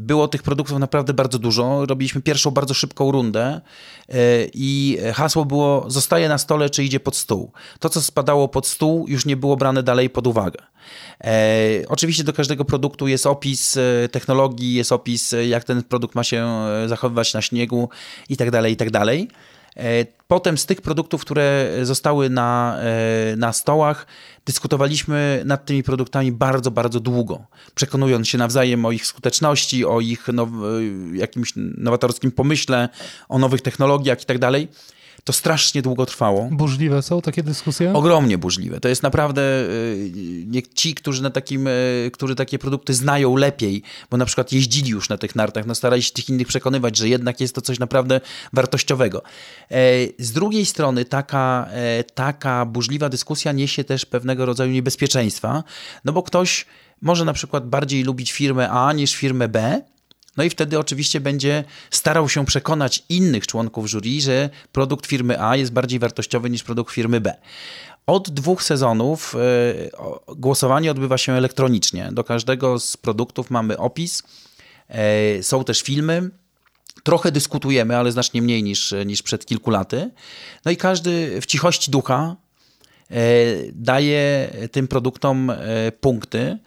Speaker 2: było tych produktów naprawdę bardzo dużo. Robiliśmy pierwszą bardzo szybką rundę e, i hasło było zostaje na stole, czy idzie pod stół. To, co spadało pod stół, już nie było brane dalej pod uwagę. E, oczywiście do każdego produktu jest opis e, technologii, jest opis, jak ten produkt ma się zachowywać na śniegu i tak dalej, i tak dalej. E, potem z tych produktów, które zostały na, e, na stołach, dyskutowaliśmy nad tymi produktami bardzo, bardzo długo, przekonując się nawzajem o ich skuteczności, o ich now, jakimś nowatorskim pomyśle, o nowych technologiach i tak. To strasznie długo trwało.
Speaker 1: Burzliwe są takie dyskusje?
Speaker 2: Ogromnie burzliwe. To jest naprawdę nie, ci, którzy na takim, którzy takie produkty znają lepiej, bo na przykład jeździli już na tych nartach, no starali się tych innych przekonywać, że jednak jest to coś naprawdę wartościowego. Z drugiej strony taka, taka burzliwa dyskusja niesie też pewnego rodzaju niebezpieczeństwa, no bo ktoś może na przykład bardziej lubić firmę A niż firmę B, no i wtedy oczywiście będzie starał się przekonać innych członków jury, że produkt firmy A jest bardziej wartościowy niż produkt firmy B. Od dwóch sezonów e, głosowanie odbywa się elektronicznie. Do każdego z produktów mamy opis, e, są też filmy. Trochę dyskutujemy, ale znacznie mniej niż, niż przed kilku laty. No i każdy w cichości ducha e, daje tym produktom punkty.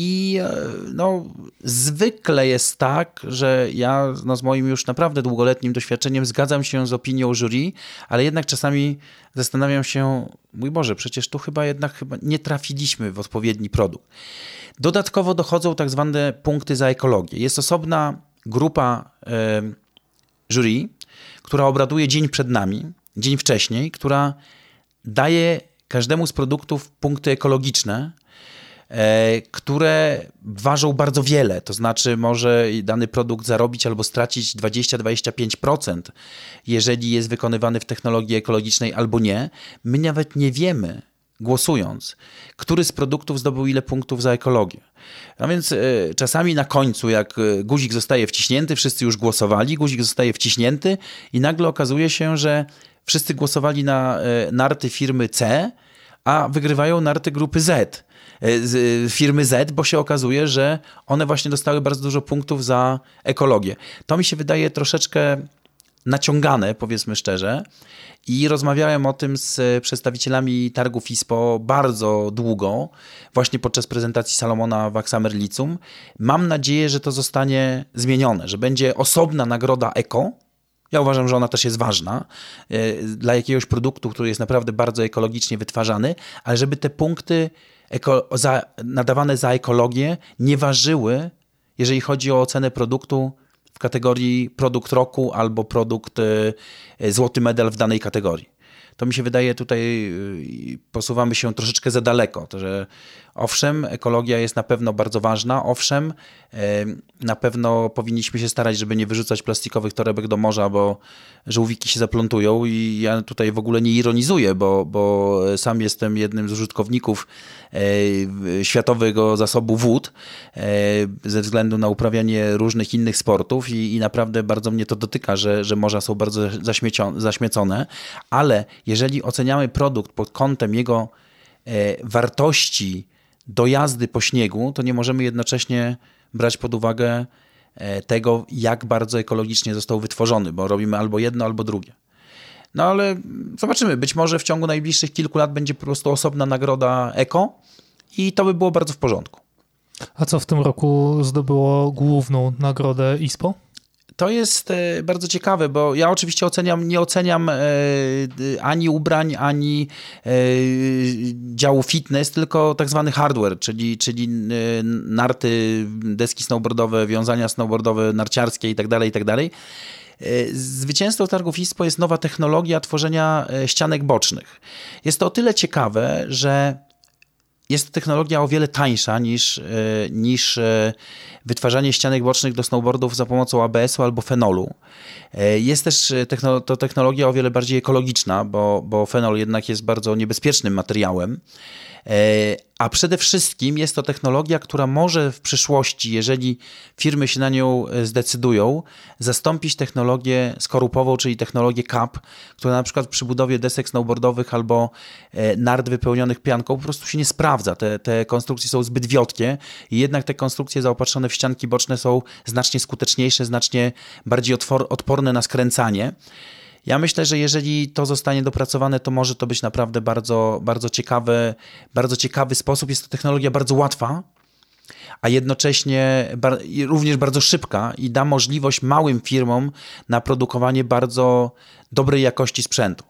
Speaker 2: I e, no, zwykle jest tak, że ja no, z moim już naprawdę długoletnim doświadczeniem zgadzam się z opinią jury, ale jednak czasami zastanawiam się, mój Boże, przecież tu chyba jednak chyba nie trafiliśmy w odpowiedni produkt. Dodatkowo dochodzą tak zwane punkty za ekologię. Jest osobna grupa e, jury, która obraduje dzień przed nami, dzień wcześniej, która daje każdemu z produktów punkty ekologiczne, które ważą bardzo wiele. To znaczy, może dany produkt zarobić albo stracić 20-25%, jeżeli jest wykonywany w technologii ekologicznej albo nie. My nawet nie wiemy, głosując, który z produktów zdobył ile punktów za ekologię. No więc y, czasami na końcu, jak e, guzik zostaje wciśnięty, wszyscy już głosowali, guzik zostaje wciśnięty i nagle okazuje się, że wszyscy głosowali na narty firmy C, a wygrywają narty grupy Z. E, z e, firmy Z, bo się okazuje, że one właśnie dostały bardzo dużo punktów za ekologię. To mi się wydaje troszeczkę naciągane, powiedzmy szczerze. I rozmawiałem o tym z przedstawicielami targów ISPO bardzo długo, właśnie podczas prezentacji Salomona w Axamerlicum. Mam nadzieję, że to zostanie zmienione, że będzie osobna nagroda eko. Ja uważam, że ona też jest ważna e, dla jakiegoś produktu, który jest naprawdę bardzo ekologicznie wytwarzany, ale żeby te punkty eko, za, nadawane za ekologię nie ważyły, jeżeli chodzi o ocenę produktu w kategorii produkt roku albo produkt e, złoty medal w danej kategorii. To mi się wydaje, tutaj e, posuwamy się troszeczkę za daleko. To, że owszem, ekologia jest na pewno bardzo ważna, owszem, e, na pewno powinniśmy się starać, żeby nie wyrzucać plastikowych torebek do morza, bo żółwiki się zaplątują i ja tutaj w ogóle nie ironizuję, bo, bo sam jestem jednym z użytkowników e, światowego zasobu wód e, ze względu na uprawianie różnych innych sportów i, i naprawdę bardzo mnie to dotyka, że, że morza są bardzo zaśmiecone, ale jeżeli oceniamy produkt pod kątem jego wartości, do jazdy po śniegu, to nie możemy jednocześnie brać pod uwagę e, tego, jak bardzo ekologicznie został wytworzony, bo robimy albo jedno, albo drugie. No ale zobaczymy. Być może w ciągu najbliższych kilku lat będzie po prostu osobna nagroda eko i to by było bardzo w porządku.
Speaker 1: A co w tym roku zdobyło główną nagrodę ISPO?
Speaker 2: To jest e, bardzo ciekawe, bo ja oczywiście oceniam, nie oceniam e, ani ubrań, ani e, działu fitness, tylko tak zwany hardware, czyli, czyli narty, deski snowboardowe, wiązania snowboardowe, narciarskie itd., tak itd. Tak zwycięstwo targów ISPO jest nowa technologia tworzenia ścianek bocznych. Jest to o tyle ciekawe, że jest to technologia o wiele tańsza niż, niż wytwarzanie ścianek bocznych do snowboardów za pomocą ABS-u albo fenolu. E, jest też e, to technologia o wiele bardziej ekologiczna, bo, bo fenol jednak jest bardzo niebezpiecznym materiałem. E, a przede wszystkim jest to technologia, która może w przyszłości, jeżeli firmy się na nią e, zdecydują, zastąpić technologię skorupową, czyli technologię CAP, która na przykład przy budowie desek snowboardowych albo e, nart wypełnionych pianką po prostu się nie sprawdza. Te, te konstrukcje są zbyt wiotkie i jednak te konstrukcje zaopatrzone w ścianki boczne są znacznie skuteczniejsze, znacznie bardziej odporne na skręcanie. Ja myślę, że jeżeli to zostanie dopracowane, to może to być naprawdę bardzo, bardzo ciekawy, bardzo ciekawy sposób. Jest to technologia bardzo łatwa, a jednocześnie również bardzo szybka i da możliwość małym firmom na produkowanie bardzo dobrej jakości sprzętu.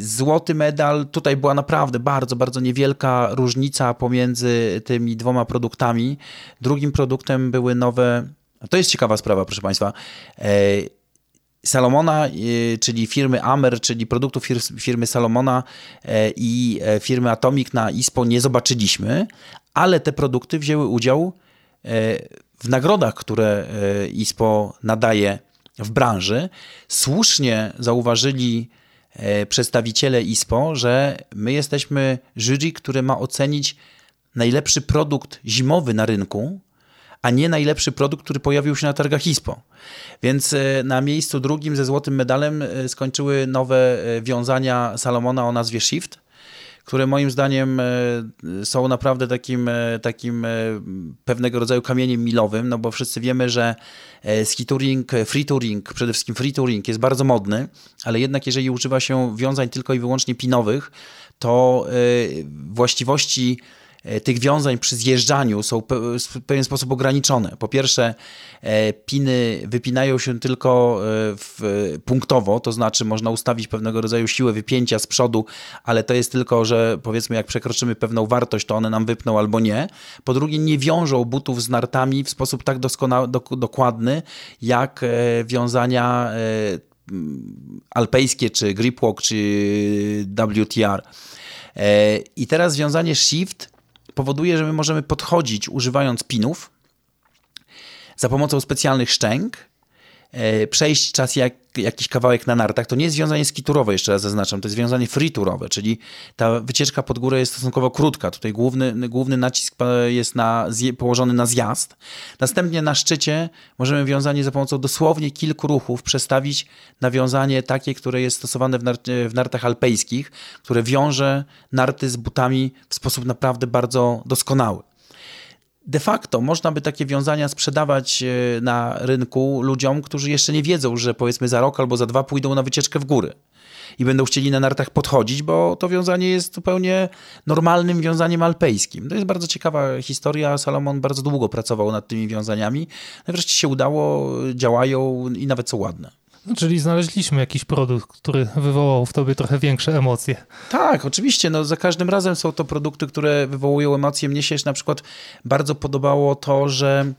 Speaker 2: Złoty medal, tutaj była naprawdę bardzo, bardzo niewielka różnica pomiędzy tymi dwoma produktami. Drugim produktem były nowe, to jest ciekawa sprawa, proszę Państwa, Salomona, czyli firmy Amer, czyli produktów firmy Salomona i firmy Atomic na ISPO nie zobaczyliśmy, ale te produkty wzięły udział w nagrodach, które ISPO nadaje w branży. Słusznie zauważyli przedstawiciele ISPO, że my jesteśmy jury, które ma ocenić najlepszy produkt zimowy na rynku, a nie najlepszy produkt, który pojawił się na targach ISPO. Więc e, na miejscu drugim ze złotym medalem e, skończyły nowe e, wiązania Salomona o nazwie Shift, które moim zdaniem są naprawdę takim, takim pewnego rodzaju kamieniem milowym, no bo wszyscy wiemy, że ski touring, free touring, przede wszystkim free touring jest bardzo modny, ale jednak jeżeli używa się wiązań tylko i wyłącznie pinowych, to właściwości tych wiązań przy zjeżdżaniu są w pewien sposób ograniczone. Po pierwsze, e, piny wypinają się tylko e, punktowo, to znaczy można ustawić pewnego rodzaju siłę wypięcia z przodu, ale to jest tylko, że powiedzmy jak przekroczymy pewną wartość, to one nam wypną albo nie. Po drugie, nie wiążą butów z nartami w sposób tak doskonały, dokładny, jak wiązania alpejskie, czy gripwalk, czy WTR. I teraz wiązanie shift powoduje, że my możemy podchodzić używając pinów za pomocą specjalnych szczęk, przejść czas jak, jakiś kawałek na nartach. To nie jest związanie skiturowe, jeszcze raz zaznaczam, to jest związanie freeturowe, czyli ta wycieczka pod górę jest stosunkowo krótka. Tutaj główny, główny nacisk jest na, położony na zjazd. Następnie na szczycie możemy wiązanie za pomocą dosłownie kilku ruchów przestawić na wiązanie takie, które jest stosowane w, w nartach alpejskich, które wiąże narty z butami w sposób naprawdę bardzo doskonały de facto można by takie wiązania sprzedawać e, na rynku ludziom, którzy jeszcze nie wiedzą, że powiedzmy za rok albo za dwa pójdą na wycieczkę w góry i będą chcieli na nartach podchodzić, bo to wiązanie jest zupełnie normalnym wiązaniem alpejskim. To jest bardzo ciekawa historia. Salomon bardzo długo pracował nad tymi wiązaniami. Wreszcie się udało, działają i nawet są ładne.
Speaker 1: No, czyli znaleźliśmy jakiś produkt, który wywołał w tobie trochę większe emocje.
Speaker 2: Tak, oczywiście. No, za każdym razem są to produkty, które wywołują emocje. Mnie się na przykład bardzo podobało to, że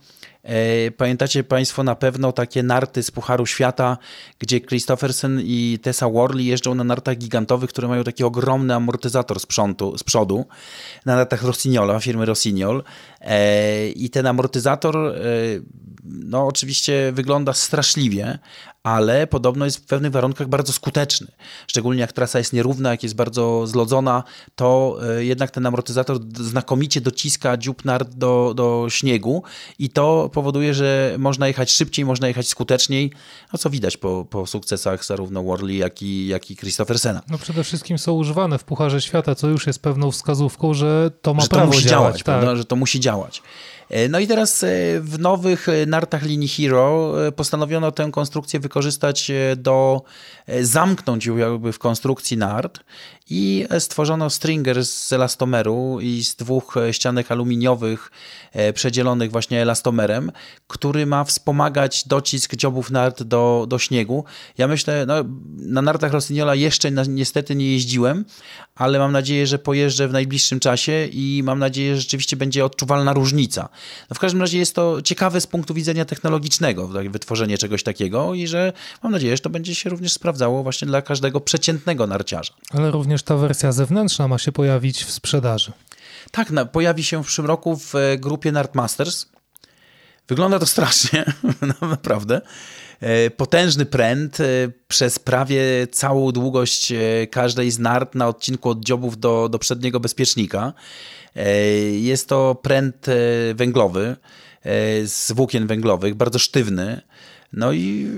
Speaker 2: e, Pamiętacie Państwo na pewno takie narty z Pucharu Świata, gdzie Christopherson i Tessa Worley jeżdżą na nartach gigantowych, które mają taki ogromny amortyzator z, z przodu na nartach Rossignola, firmy Rossignol. E, I ten amortyzator e, no oczywiście wygląda straszliwie, ale podobno jest w pewnych warunkach bardzo skuteczny. Szczególnie jak trasa jest nierówna, jak jest bardzo zlodzona, to e, jednak ten amortyzator znakomicie dociska dziób nart do, do śniegu i to powoduje, że można jechać szybciej, można jechać skuteczniej, no co widać po, po sukcesach zarówno Worley, jak i, jak i Christophersena.
Speaker 1: No przede wszystkim są używane w Pucharze Świata, co już jest pewną wskazówką, że to ma
Speaker 2: że
Speaker 1: prawo
Speaker 2: to musi
Speaker 1: działać.
Speaker 2: działać tak. prawda? że to musi działać. E, no i teraz e, w nowych e, nartach linii Hero postanowiono tę konstrukcję wykorzystać do zamknąć ją jakby w konstrukcji nart i stworzono stringer z elastomeru i z dwóch ścianek aluminiowych przedzielonych właśnie elastomerem, który ma wspomagać docisk dziobów nart do, do śniegu. Ja myślę, no, na nartach Rossignola jeszcze niestety nie jeździłem, ale mam nadzieję, że pojeżdżę w najbliższym czasie i mam nadzieję, że rzeczywiście będzie odczuwalna różnica. No w każdym razie jest to ciekawe z punktu widzenia technologicznego, wytworzenie czegoś takiego i że mam nadzieję, że to będzie się również sprawdzało właśnie dla każdego przeciętnego narciarza.
Speaker 1: Ale również ta wersja zewnętrzna ma się pojawić w sprzedaży.
Speaker 2: Tak, no, pojawi się w przyszłym roku w e, grupie Nerdmasters. Wygląda to strasznie, no, naprawdę. E, potężny pręt e, przez prawie całą długość każdej z nart na odcinku od dziobów do, do przedniego bezpiecznika. Jest to pręt węglowy z włókien węglowych, bardzo sztywny. No i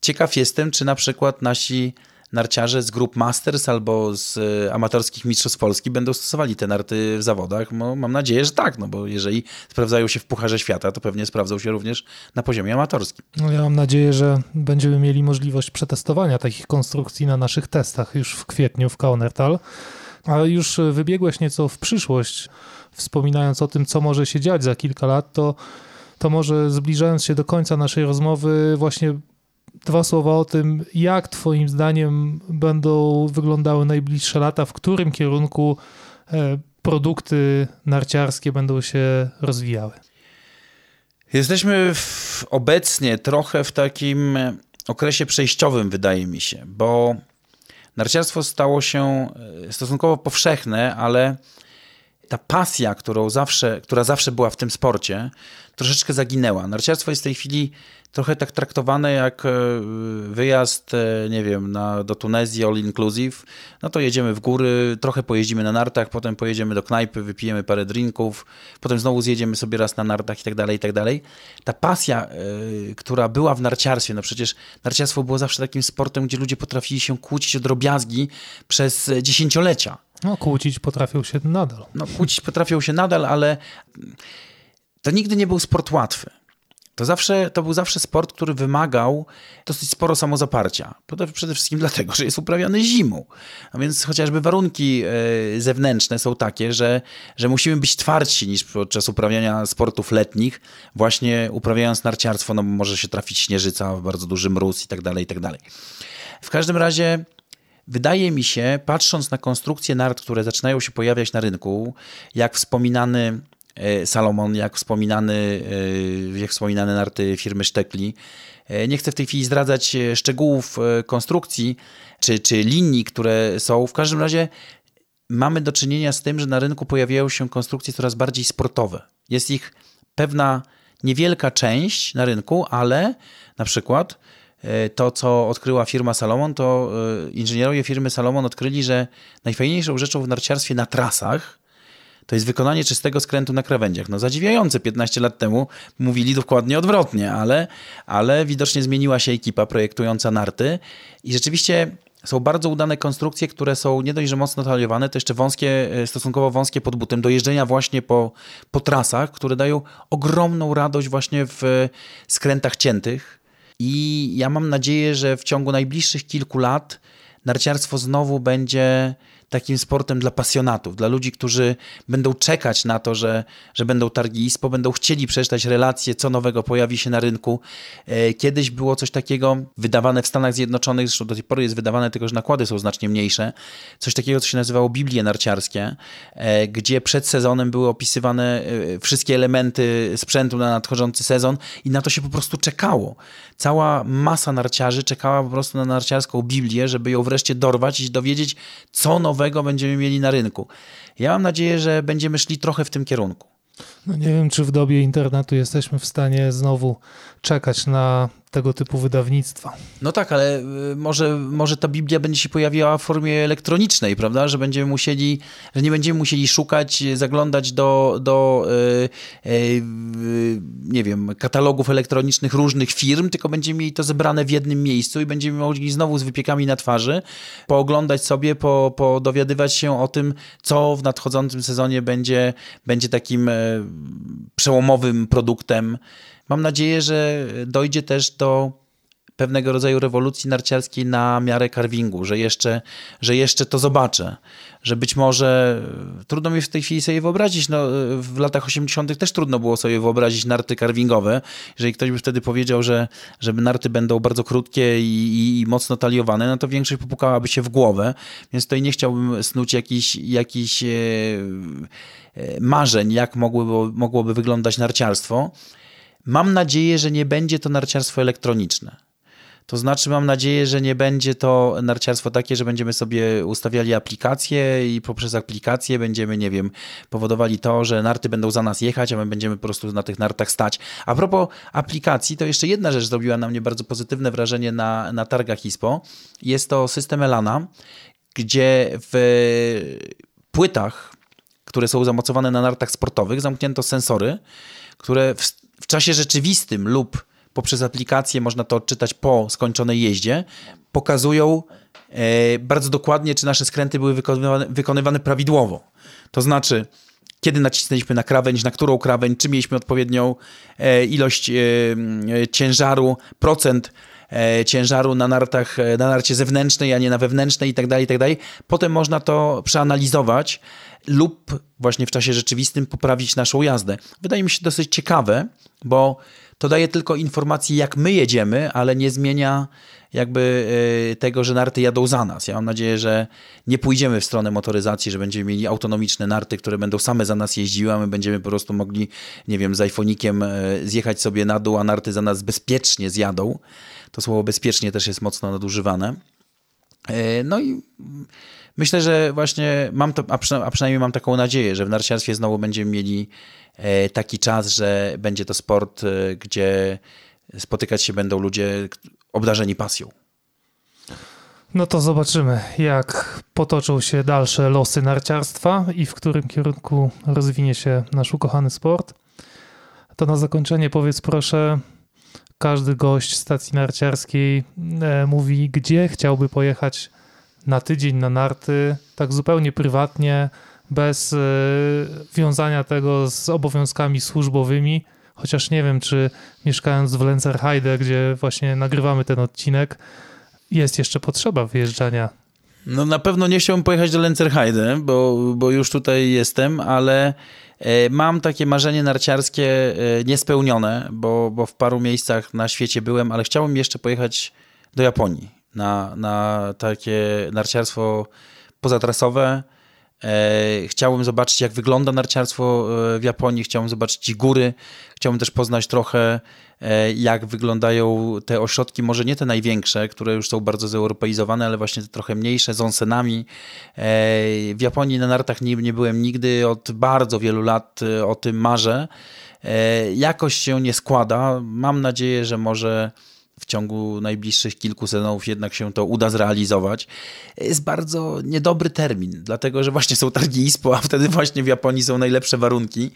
Speaker 2: ciekaw jestem, czy na przykład nasi narciarze z grup Masters albo z e, amatorskich mistrzostw Polski będą stosowali te narty w zawodach? No, mam nadzieję, że tak, no bo jeżeli sprawdzają się w Pucharze Świata, to pewnie sprawdzą się również na poziomie amatorskim.
Speaker 1: No, ja mam nadzieję, że będziemy mieli możliwość przetestowania takich konstrukcji na naszych testach już w kwietniu w Kaunertal. Ale już wybiegłeś nieco w przyszłość, wspominając o tym, co może się dziać za kilka lat, to, to może zbliżając się do końca naszej rozmowy, właśnie dwa słowa o tym, jak Twoim zdaniem będą wyglądały najbliższe lata, w którym kierunku e, produkty narciarskie będą się rozwijały.
Speaker 2: Jesteśmy w, obecnie trochę w takim okresie przejściowym, wydaje mi się, bo narciarstwo stało się e, stosunkowo powszechne, ale ta pasja, którą zawsze, która zawsze była w tym sporcie, troszeczkę zaginęła. Narciarstwo jest w tej chwili trochę tak traktowane jak e, wyjazd, e, nie wiem, na, do Tunezji all inclusive. No to jedziemy w góry, trochę pojeździmy na nartach, potem pojedziemy do knajpy, wypijemy parę drinków, potem znowu zjedziemy sobie raz na nartach i tak dalej, i tak dalej. Ta pasja, y, która była w narciarstwie, no przecież narciarstwo było zawsze takim sportem, gdzie ludzie potrafili się kłócić o drobiazgi przez dziesięciolecia.
Speaker 1: No, kłócić potrafią się nadal.
Speaker 2: No, kłócić potrafią się nadal, ale to nigdy nie był sport łatwy. To, zawsze, to był zawsze sport, który wymagał dosyć sporo samozaparcia. Przede wszystkim dlatego, że jest uprawiany zimą. A więc chociażby warunki e, zewnętrzne są takie, że, że musimy być twardsi niż podczas uprawiania sportów letnich, właśnie uprawiając narciarstwo, no może się trafić śnieżyca, bardzo duży mróz i tak dalej, i tak dalej. W każdym razie Wydaje mi się, patrząc na konstrukcje nart, które zaczynają się pojawiać na rynku, jak wspominany Salomon, jak wspominany, e, jak wspominane narty firmy Sztekli. E, nie chcę w tej chwili zdradzać szczegółów konstrukcji czy, czy linii, które są. W każdym razie mamy do czynienia z tym, że na rynku pojawiają się konstrukcje coraz bardziej sportowe. Jest ich pewna niewielka część na rynku, ale na przykład E, to, co odkryła firma Salomon, to e, inżynierowie firmy Salomon odkryli, że najfajniejszą rzeczą w narciarstwie na trasach to jest wykonanie czystego skrętu na krawędziach. No zadziwiające, 15 lat temu mówili dokładnie odwrotnie, ale, ale widocznie zmieniła się ekipa projektująca narty i rzeczywiście są bardzo udane konstrukcje, które są nie dość, że mocno taliowane, to jeszcze wąskie, e, stosunkowo wąskie pod butem, do jeżdżenia właśnie po, po trasach, które dają ogromną radość właśnie w skrętach ciętych i ja mam nadzieję, że w ciągu najbliższych kilku lat narciarstwo znowu będzie takim sportem dla pasjonatów, dla ludzi, którzy będą czekać na to, że, że będą targi ISPO, będą chcieli przeczytać relacje, co nowego pojawi się na rynku. E, kiedyś było coś takiego wydawane w Stanach Zjednoczonych, zresztą do tej pory jest wydawane, tylko że nakłady są znacznie mniejsze, coś takiego, co się nazywało Biblie narciarskie, e, gdzie przed sezonem były opisywane e, wszystkie elementy sprzętu na nadchodzący sezon i na to się po prostu czekało. Cała masa narciarzy czekała po prostu na narciarską Biblię, żeby ją wreszcie dorwać i dowiedzieć, co nowego nowego będziemy mieli na rynku. Ja mam nadzieję, że będziemy szli trochę w tym kierunku.
Speaker 1: No nie wiem, czy w dobie internetu jesteśmy w stanie znowu czekać na tego typu wydawnictwa.
Speaker 2: No tak, ale y, może, może ta Biblia będzie się pojawiała w formie elektronicznej, prawda? Że będziemy musieli, że nie będziemy musieli szukać, zaglądać do, do yy, yy, nie wiem, katalogów elektronicznych różnych firm, tylko będziemy mieli to zebrane w jednym miejscu i będziemy mogli znowu z wypiekami na twarzy pooglądać sobie, po, po dowiadywać się o tym, co w nadchodzącym sezonie będzie, będzie takim przełomowym produktem Mam nadzieję, że dojdzie też do pewnego rodzaju rewolucji narciarskiej na miarę carvingu, że jeszcze, że jeszcze to zobaczę, że być może trudno mi w tej chwili sobie wyobrazić, no w latach 80. też trudno było sobie wyobrazić narty carvingowe, jeżeli ktoś by wtedy powiedział, że żeby narty będą bardzo krótkie i, i, i mocno taliowane, no to większość popukałaby się w głowę, więc tutaj nie chciałbym snuć jakiś, jakiś e, e, marzeń, jak mogłoby wyglądać narciarstwo, Mam nadzieję, że nie będzie to narciarstwo elektroniczne. To znaczy, mam nadzieję, że nie będzie to narciarstwo takie, że będziemy sobie ustawiali aplikacje i poprzez aplikacje będziemy, nie wiem, powodowali to, że narty będą za nas jechać, a my będziemy po prostu na tych nartach stać. A propos aplikacji, to jeszcze jedna rzecz zrobiła na mnie bardzo pozytywne wrażenie na, na targach ISPO. Jest to system Elana, gdzie w płytach, które są zamocowane na nartach sportowych, zamknięto sensory, które w czasie rzeczywistym lub poprzez aplikację, można to odczytać po skończonej jeździe, pokazują e, bardzo dokładnie, czy nasze skręty były wykonywane, wykonywane prawidłowo. To znaczy, kiedy nacisnęliśmy na krawędź, na którą krawędź, czy mieliśmy odpowiednią e, ilość e, ciężaru, procent ciężaru na nartach, na narcie zewnętrznej, a nie na wewnętrznej i tak dalej, i tak. Potem można to przeanalizować lub właśnie w czasie rzeczywistym poprawić naszą jazdę. Wydaje mi się dosyć ciekawe, bo to daje tylko informacje, jak my jedziemy, ale nie zmienia jakby e, tego, że narty jadą za nas. Ja mam nadzieję, że nie pójdziemy w stronę motoryzacji, że będziemy mieli autonomiczne narty, które będą same za nas jeździły, a my będziemy po prostu mogli, nie wiem, z iPhonikiem e, zjechać sobie na dół, a narty za nas bezpiecznie zjadą. To słowo bezpiecznie też jest mocno nadużywane. E, no i myślę, że właśnie mam to, a przynajmniej mam taką nadzieję, że w narciarstwie znowu będziemy mieli taki czas, że będzie to sport, gdzie spotykać się będą ludzie obdarzeni pasją.
Speaker 1: No to zobaczymy, jak potoczą się dalsze losy narciarstwa i w którym kierunku rozwinie się nasz ukochany sport. To na zakończenie powiedz proszę, każdy gość stacji narciarskiej e, mówi, gdzie chciałby pojechać na tydzień na narty, tak zupełnie prywatnie, bez e, wiązania tego z obowiązkami służbowymi. Chociaż nie wiem, czy mieszkając w Lenzerheide, gdzie właśnie nagrywamy ten odcinek, jest jeszcze potrzeba wyjeżdżania.
Speaker 2: No na pewno nie chciałbym pojechać do Lenzerheide, bo, bo już tutaj jestem, ale e, mam takie marzenie narciarskie e, niespełnione, bo, bo w paru miejscach na świecie byłem, ale chciałbym jeszcze pojechać do Japonii na, na takie narciarstwo pozatrasowe, E, chciałbym zobaczyć, jak wygląda narciarstwo e, w Japonii, chciałbym zobaczyć góry, chciałbym też poznać trochę, e, jak wyglądają te ośrodki, może nie te największe, które już są bardzo zeuropeizowane, ale właśnie te trochę mniejsze, z onsenami. W Japonii na nartach nie, nie byłem nigdy, od bardzo wielu lat o tym marzę. Jakoś się nie składa. Mam nadzieję, że może w ciągu najbliższych kilku sezonów jednak się to uda zrealizować. Jest bardzo niedobry termin, dlatego że właśnie są targi ISPO, a wtedy właśnie w Japonii są najlepsze warunki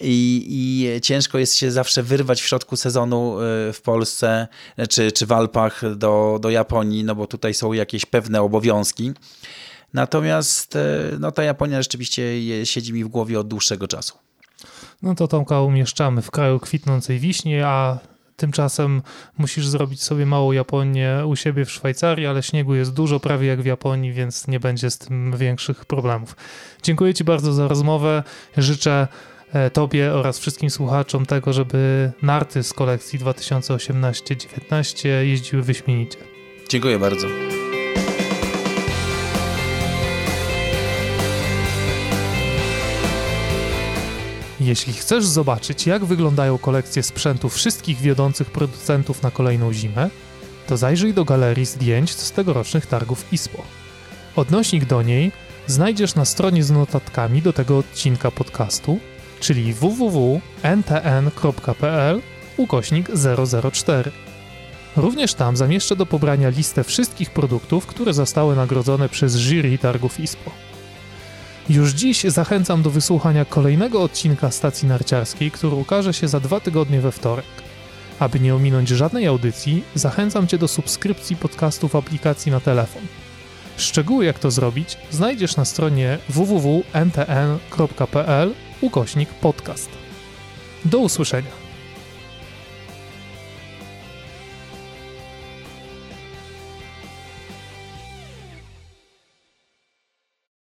Speaker 2: i, i ciężko jest się zawsze wyrwać w środku sezonu y, w Polsce czy, czy w Alpach do, do Japonii, no bo tutaj są jakieś pewne obowiązki. Natomiast y, no, ta Japonia rzeczywiście siedzi mi w głowie od dłuższego czasu.
Speaker 1: No to Tomka umieszczamy w kraju kwitnącej wiśni, a Tymczasem musisz zrobić sobie małą Japonię u siebie w Szwajcarii, ale śniegu jest dużo, prawie jak w Japonii, więc nie będzie z tym większych problemów. Dziękuję Ci bardzo za rozmowę. Życzę e, Tobie oraz wszystkim słuchaczom tego, żeby narty z kolekcji 2018-19 jeździły wyśmienicie.
Speaker 2: Dziękuję bardzo.
Speaker 1: Jeśli chcesz zobaczyć, jak wyglądają kolekcje sprzętu wszystkich wiodących producentów na kolejną zimę, to zajrzyj do galerii zdjęć z tegorocznych targów ISPO. Odnośnik do niej znajdziesz na stronie z notatkami do tego odcinka podcastu, czyli www.ntn.pl ukośnik 004. Również tam zamieszczę do pobrania listę wszystkich produktów, które zostały nagrodzone przez jury targów ISPO. Już dziś zachęcam do wysłuchania kolejnego odcinka stacji narciarskiej, który ukaże się za dwa tygodnie we wtorek. Aby nie ominąć żadnej audycji, zachęcam Cię do subskrypcji podcastu w aplikacji na telefon. Szczegóły jak to zrobić znajdziesz na stronie www.ntn.pl ukośnik podcast. Do usłyszenia.